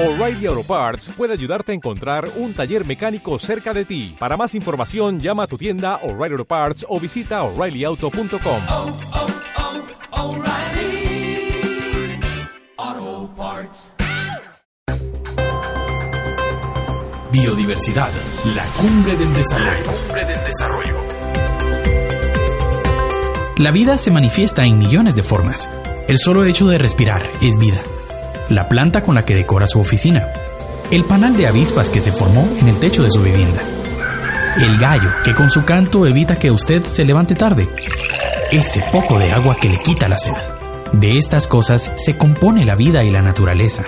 O'Reilly Auto Parts puede ayudarte a encontrar un taller mecánico cerca de ti. Para más información, llama a tu tienda O'Reilly Auto Parts o visita oreillyauto.com. oh, oh, O'Reilly Auto Parts. Biodiversidad, la cumbre del desarrollo. La cumbre del desarrollo. La vida se manifiesta en millones de formas. El solo hecho de respirar es vida. La planta con la que decora su oficina. El panal de avispas que se formó en el techo de su vivienda. El gallo que con su canto evita que usted se levante tarde. Ese poco de agua que le quita la sed. De estas cosas se compone la vida y la naturaleza.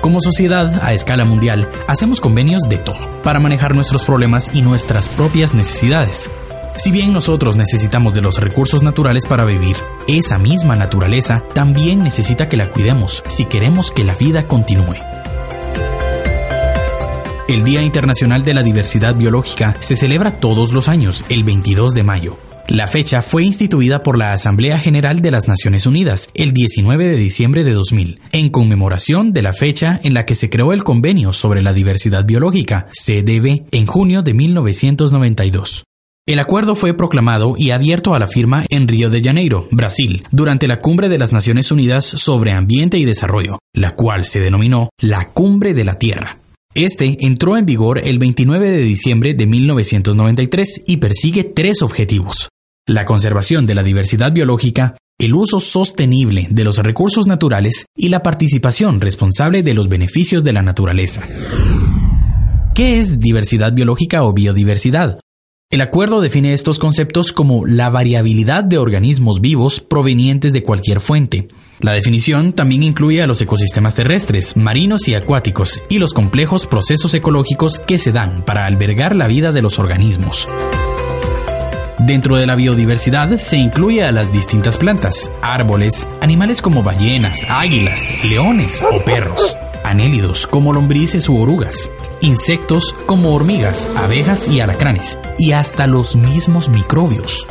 Como sociedad, a escala mundial, hacemos convenios de todo para manejar nuestros problemas y nuestras propias necesidades. Si bien nosotros necesitamos de los recursos naturales para vivir, esa misma naturaleza también necesita que la cuidemos si queremos que la vida continúe. El Día Internacional de la Diversidad Biológica se celebra todos los años, el 22 de mayo. La fecha fue instituida por la Asamblea General de las Naciones Unidas el 19 de diciembre de 2000, en conmemoración de la fecha en la que se creó el Convenio sobre la Diversidad Biológica, CDB, en junio de 1992. El acuerdo fue proclamado y abierto a la firma en Río de Janeiro, Brasil, durante la Cumbre de las Naciones Unidas sobre Ambiente y Desarrollo, la cual se denominó la Cumbre de la Tierra. Este entró en vigor el 29 de diciembre de 1993 y persigue tres objetivos. La conservación de la diversidad biológica, el uso sostenible de los recursos naturales y la participación responsable de los beneficios de la naturaleza. ¿Qué es diversidad biológica o biodiversidad? El acuerdo define estos conceptos como la variabilidad de organismos vivos provenientes de cualquier fuente. La definición también incluye a los ecosistemas terrestres, marinos y acuáticos y los complejos procesos ecológicos que se dan para albergar la vida de los organismos. Dentro de la biodiversidad se incluye a las distintas plantas, árboles, animales como ballenas, águilas, leones o perros, anélidos como lombrices u orugas, insectos como hormigas, abejas y alacranes, y hasta los mismos microbios.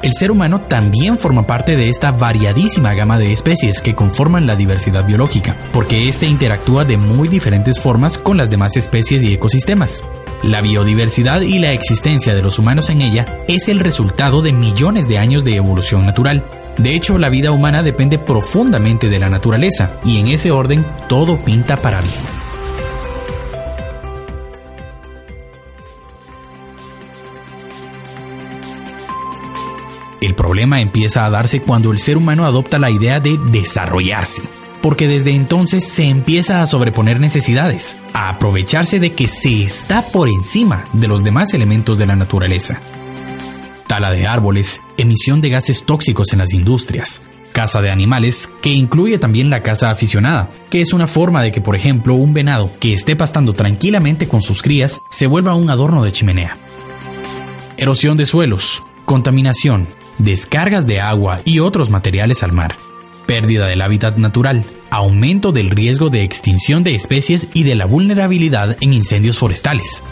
El ser humano también forma parte de esta variadísima gama de especies que conforman la diversidad biológica, porque éste interactúa de muy diferentes formas con las demás especies y ecosistemas. La biodiversidad y la existencia de los humanos en ella es el resultado de millones de años de evolución natural. De hecho, la vida humana depende profundamente de la naturaleza, y en ese orden todo pinta para bien. El problema empieza a darse cuando el ser humano adopta la idea de desarrollarse, porque desde entonces se empieza a sobreponer necesidades, a aprovecharse de que se está por encima de los demás elementos de la naturaleza. Tala de árboles, emisión de gases tóxicos en las industrias, caza de animales, que incluye también la caza aficionada, que es una forma de que, por ejemplo, un venado que esté pastando tranquilamente con sus crías se vuelva un adorno de chimenea. Erosión de suelos, contaminación, descargas de agua y otros materiales al mar, pérdida del hábitat natural, aumento del riesgo de extinción de especies y de la vulnerabilidad en incendios forestales.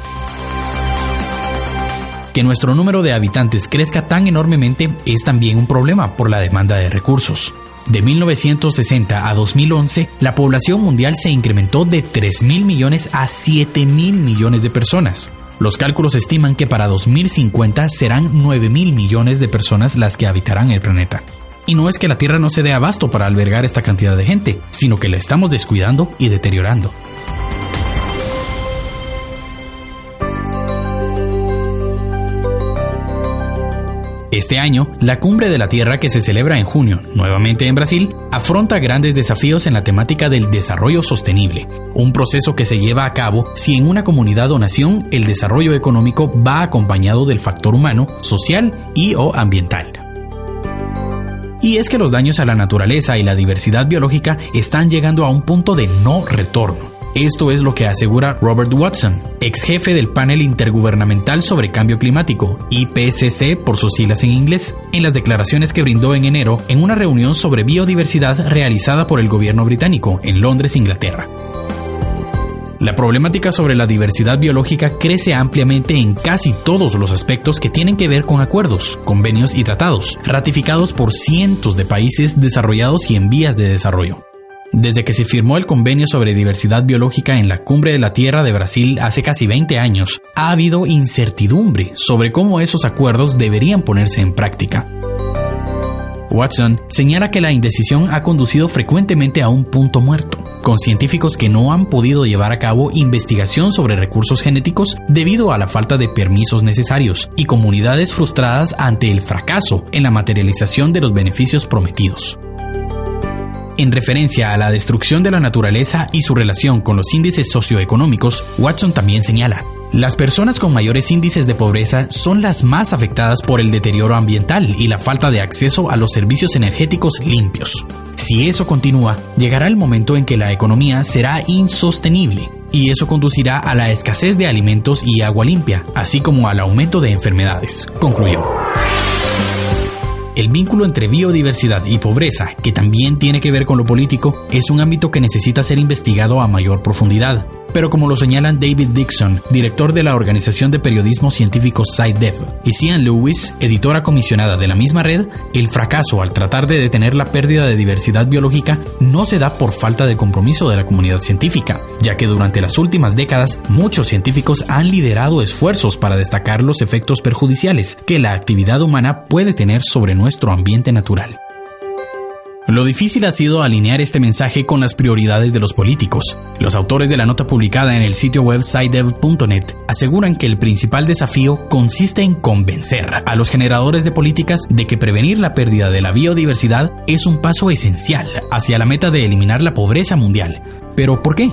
Que nuestro número de habitantes crezca tan enormemente es también un problema por la demanda de recursos. De 1960 a 2011, la población mundial se incrementó de 3.000 millones a 7.000 millones de personas. Los cálculos estiman que para 2050 serán 9 mil millones de personas las que habitarán el planeta. Y no es que la Tierra no se dé abasto para albergar esta cantidad de gente, sino que la estamos descuidando y deteriorando. Este año, la Cumbre de la Tierra que se celebra en junio, nuevamente en Brasil, afronta grandes desafíos en la temática del desarrollo sostenible, un proceso que se lleva a cabo si en una comunidad o nación el desarrollo económico va acompañado del factor humano, social y o ambiental. Y es que los daños a la naturaleza y la diversidad biológica están llegando a un punto de no retorno. Esto es lo que asegura Robert Watson, ex jefe del panel intergubernamental sobre cambio climático, IPCC por sus siglas en inglés, en las declaraciones que brindó en enero en una reunión sobre biodiversidad realizada por el gobierno británico en Londres, Inglaterra. La problemática sobre la diversidad biológica crece ampliamente en casi todos los aspectos que tienen que ver con acuerdos, convenios y tratados, ratificados por cientos de países desarrollados y en vías de desarrollo. Desde que se firmó el convenio sobre diversidad biológica en la Cumbre de la Tierra de Brasil hace casi 20 años, ha habido incertidumbre sobre cómo esos acuerdos deberían ponerse en práctica. Watson señala que la indecisión ha conducido frecuentemente a un punto muerto, con científicos que no han podido llevar a cabo investigación sobre recursos genéticos debido a la falta de permisos necesarios y comunidades frustradas ante el fracaso en la materialización de los beneficios prometidos. En referencia a la destrucción de la naturaleza y su relación con los índices socioeconómicos, Watson también señala, las personas con mayores índices de pobreza son las más afectadas por el deterioro ambiental y la falta de acceso a los servicios energéticos limpios. Si eso continúa, llegará el momento en que la economía será insostenible y eso conducirá a la escasez de alimentos y agua limpia, así como al aumento de enfermedades, concluyó. El vínculo entre biodiversidad y pobreza, que también tiene que ver con lo político, es un ámbito que necesita ser investigado a mayor profundidad pero como lo señalan David Dixon, director de la organización de periodismo científico SciDev, y Cian Lewis, editora comisionada de la misma red, el fracaso al tratar de detener la pérdida de diversidad biológica no se da por falta de compromiso de la comunidad científica, ya que durante las últimas décadas muchos científicos han liderado esfuerzos para destacar los efectos perjudiciales que la actividad humana puede tener sobre nuestro ambiente natural. Lo difícil ha sido alinear este mensaje con las prioridades de los políticos. Los autores de la nota publicada en el sitio web SciDev.net aseguran que el principal desafío consiste en convencer a los generadores de políticas de que prevenir la pérdida de la biodiversidad es un paso esencial hacia la meta de eliminar la pobreza mundial. ¿Pero por qué?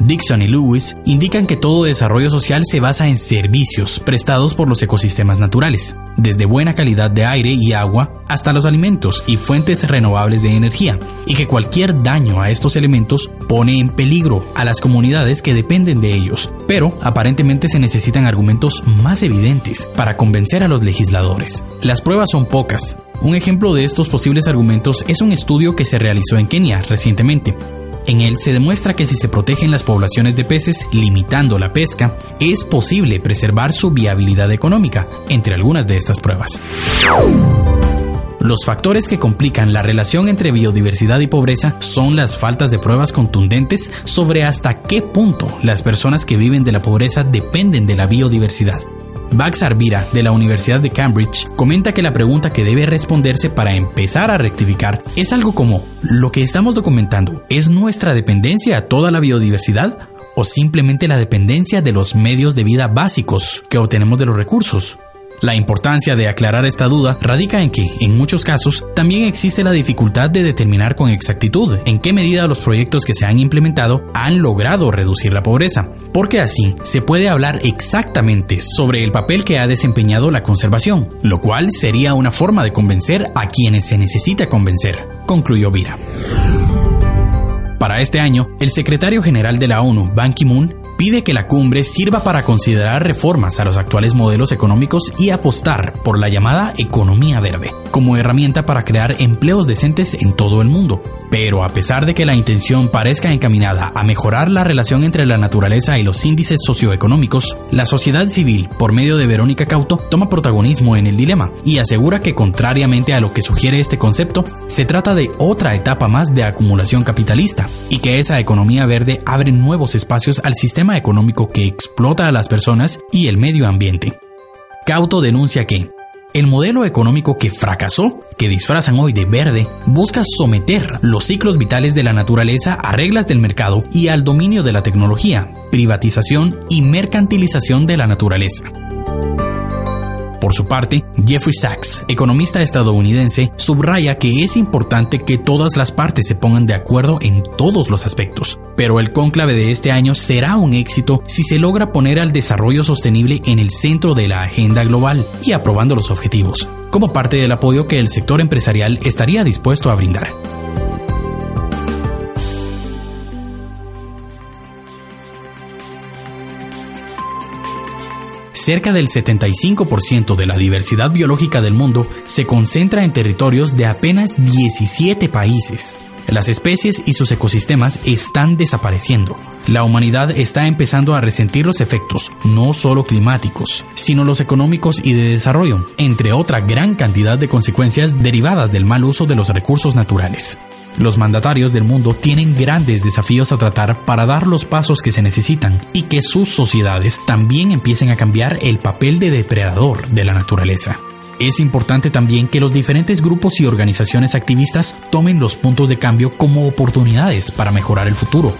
Dixon y Lewis indican que todo desarrollo social se basa en servicios prestados por los ecosistemas naturales, desde buena calidad de aire y agua hasta los alimentos y fuentes renovables de energía, y que cualquier daño a estos elementos pone en peligro a las comunidades que dependen de ellos, pero aparentemente se necesitan argumentos más evidentes para convencer a los legisladores. Las pruebas son pocas, un ejemplo de estos posibles argumentos es un estudio que se realizó en Kenia recientemente, en él se demuestra que si se protegen las poblaciones de peces limitando la pesca, es posible preservar su viabilidad económica, entre algunas de estas pruebas. Los factores que complican la relación entre biodiversidad y pobreza son las faltas de pruebas contundentes sobre hasta qué punto las personas que viven de la pobreza dependen de la biodiversidad. Bax Arvira, de la Universidad de Cambridge, comenta que la pregunta que debe responderse para empezar a rectificar es algo como, ¿lo que estamos documentando es nuestra dependencia a toda la biodiversidad o simplemente la dependencia de los medios de vida básicos que obtenemos de los recursos? La importancia de aclarar esta duda radica en que, en muchos casos, también existe la dificultad de determinar con exactitud en qué medida los proyectos que se han implementado han logrado reducir la pobreza, porque así se puede hablar exactamente sobre el papel que ha desempeñado la conservación, lo cual sería una forma de convencer a quienes se necesita convencer, concluyó Vira. Para este año, el secretario general de la ONU, Ban Ki-moon, pide que la cumbre sirva para considerar reformas a los actuales modelos económicos y apostar por la llamada economía verde como herramienta para crear empleos decentes en todo el mundo. Pero a pesar de que la intención parezca encaminada a mejorar la relación entre la naturaleza y los índices socioeconómicos, la sociedad civil, por medio de Verónica Cauto, toma protagonismo en el dilema y asegura que contrariamente a lo que sugiere este concepto, se trata de otra etapa más de acumulación capitalista y que esa economía verde abre nuevos espacios al sistema económico que explota a las personas y el medio ambiente. Cauto denuncia que el modelo económico que fracasó, que disfrazan hoy de verde, busca someter los ciclos vitales de la naturaleza a reglas del mercado y al dominio de la tecnología, privatización y mercantilización de la naturaleza. Por su parte, Jeffrey Sachs, economista estadounidense, subraya que es importante que todas las partes se pongan de acuerdo en todos los aspectos, pero el cónclave de este año será un éxito si se logra poner al desarrollo sostenible en el centro de la agenda global y aprobando los objetivos, como parte del apoyo que el sector empresarial estaría dispuesto a brindar. Cerca del 75% de la diversidad biológica del mundo se concentra en territorios de apenas 17 países. Las especies y sus ecosistemas están desapareciendo. La humanidad está empezando a resentir los efectos, no solo climáticos, sino los económicos y de desarrollo, entre otra gran cantidad de consecuencias derivadas del mal uso de los recursos naturales. Los mandatarios del mundo tienen grandes desafíos a tratar para dar los pasos que se necesitan y que sus sociedades también empiecen a cambiar el papel de depredador de la naturaleza. Es importante también que los diferentes grupos y organizaciones activistas tomen los puntos de cambio como oportunidades para mejorar el futuro.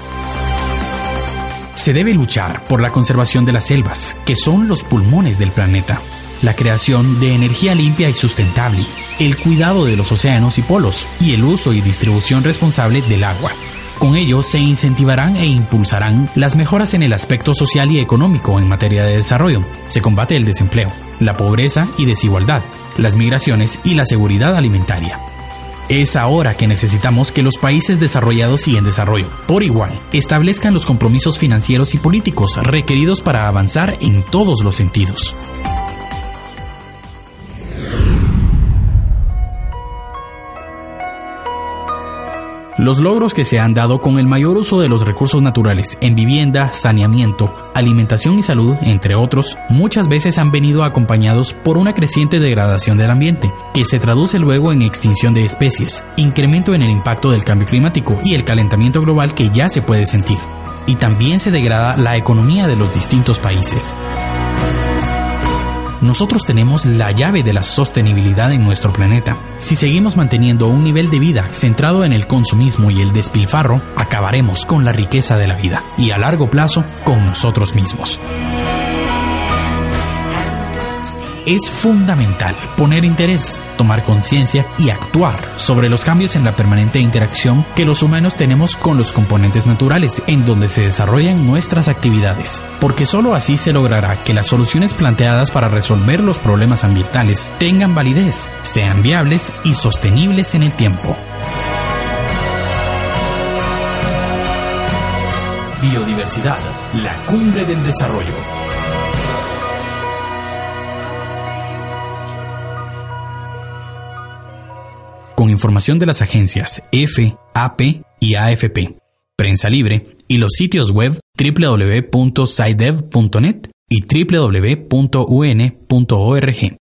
Se debe luchar por la conservación de las selvas, que son los pulmones del planeta, la creación de energía limpia y sustentable, el cuidado de los océanos y polos y el uso y distribución responsable del agua. Con ello se incentivarán e impulsarán las mejoras en el aspecto social y económico en materia de desarrollo. Se combate el desempleo, la pobreza y desigualdad, las migraciones y la seguridad alimentaria. Es ahora que necesitamos que los países desarrollados y en desarrollo, por igual, establezcan los compromisos financieros y políticos requeridos para avanzar en todos los sentidos. Los logros que se han dado con el mayor uso de los recursos naturales en vivienda, saneamiento, alimentación y salud, entre otros, muchas veces han venido acompañados por una creciente degradación del ambiente, que se traduce luego en extinción de especies, incremento en el impacto del cambio climático y el calentamiento global que ya se puede sentir. Y también se degrada la economía de los distintos países. Nosotros tenemos la llave de la sostenibilidad en nuestro planeta. Si seguimos manteniendo un nivel de vida centrado en el consumismo y el despilfarro, acabaremos con la riqueza de la vida y a largo plazo con nosotros mismos. Es fundamental poner interés, tomar conciencia y actuar sobre los cambios en la permanente interacción que los humanos tenemos con los componentes naturales en donde se desarrollan nuestras actividades, porque sólo así se logrará que las soluciones planteadas para resolver los problemas ambientales tengan validez, sean viables y sostenibles en el tiempo. Biodiversidad, la cumbre del desarrollo. Información de las agencias F, AP y AFP, Prensa Libre y los sitios web www.scidev.net y www.un.org.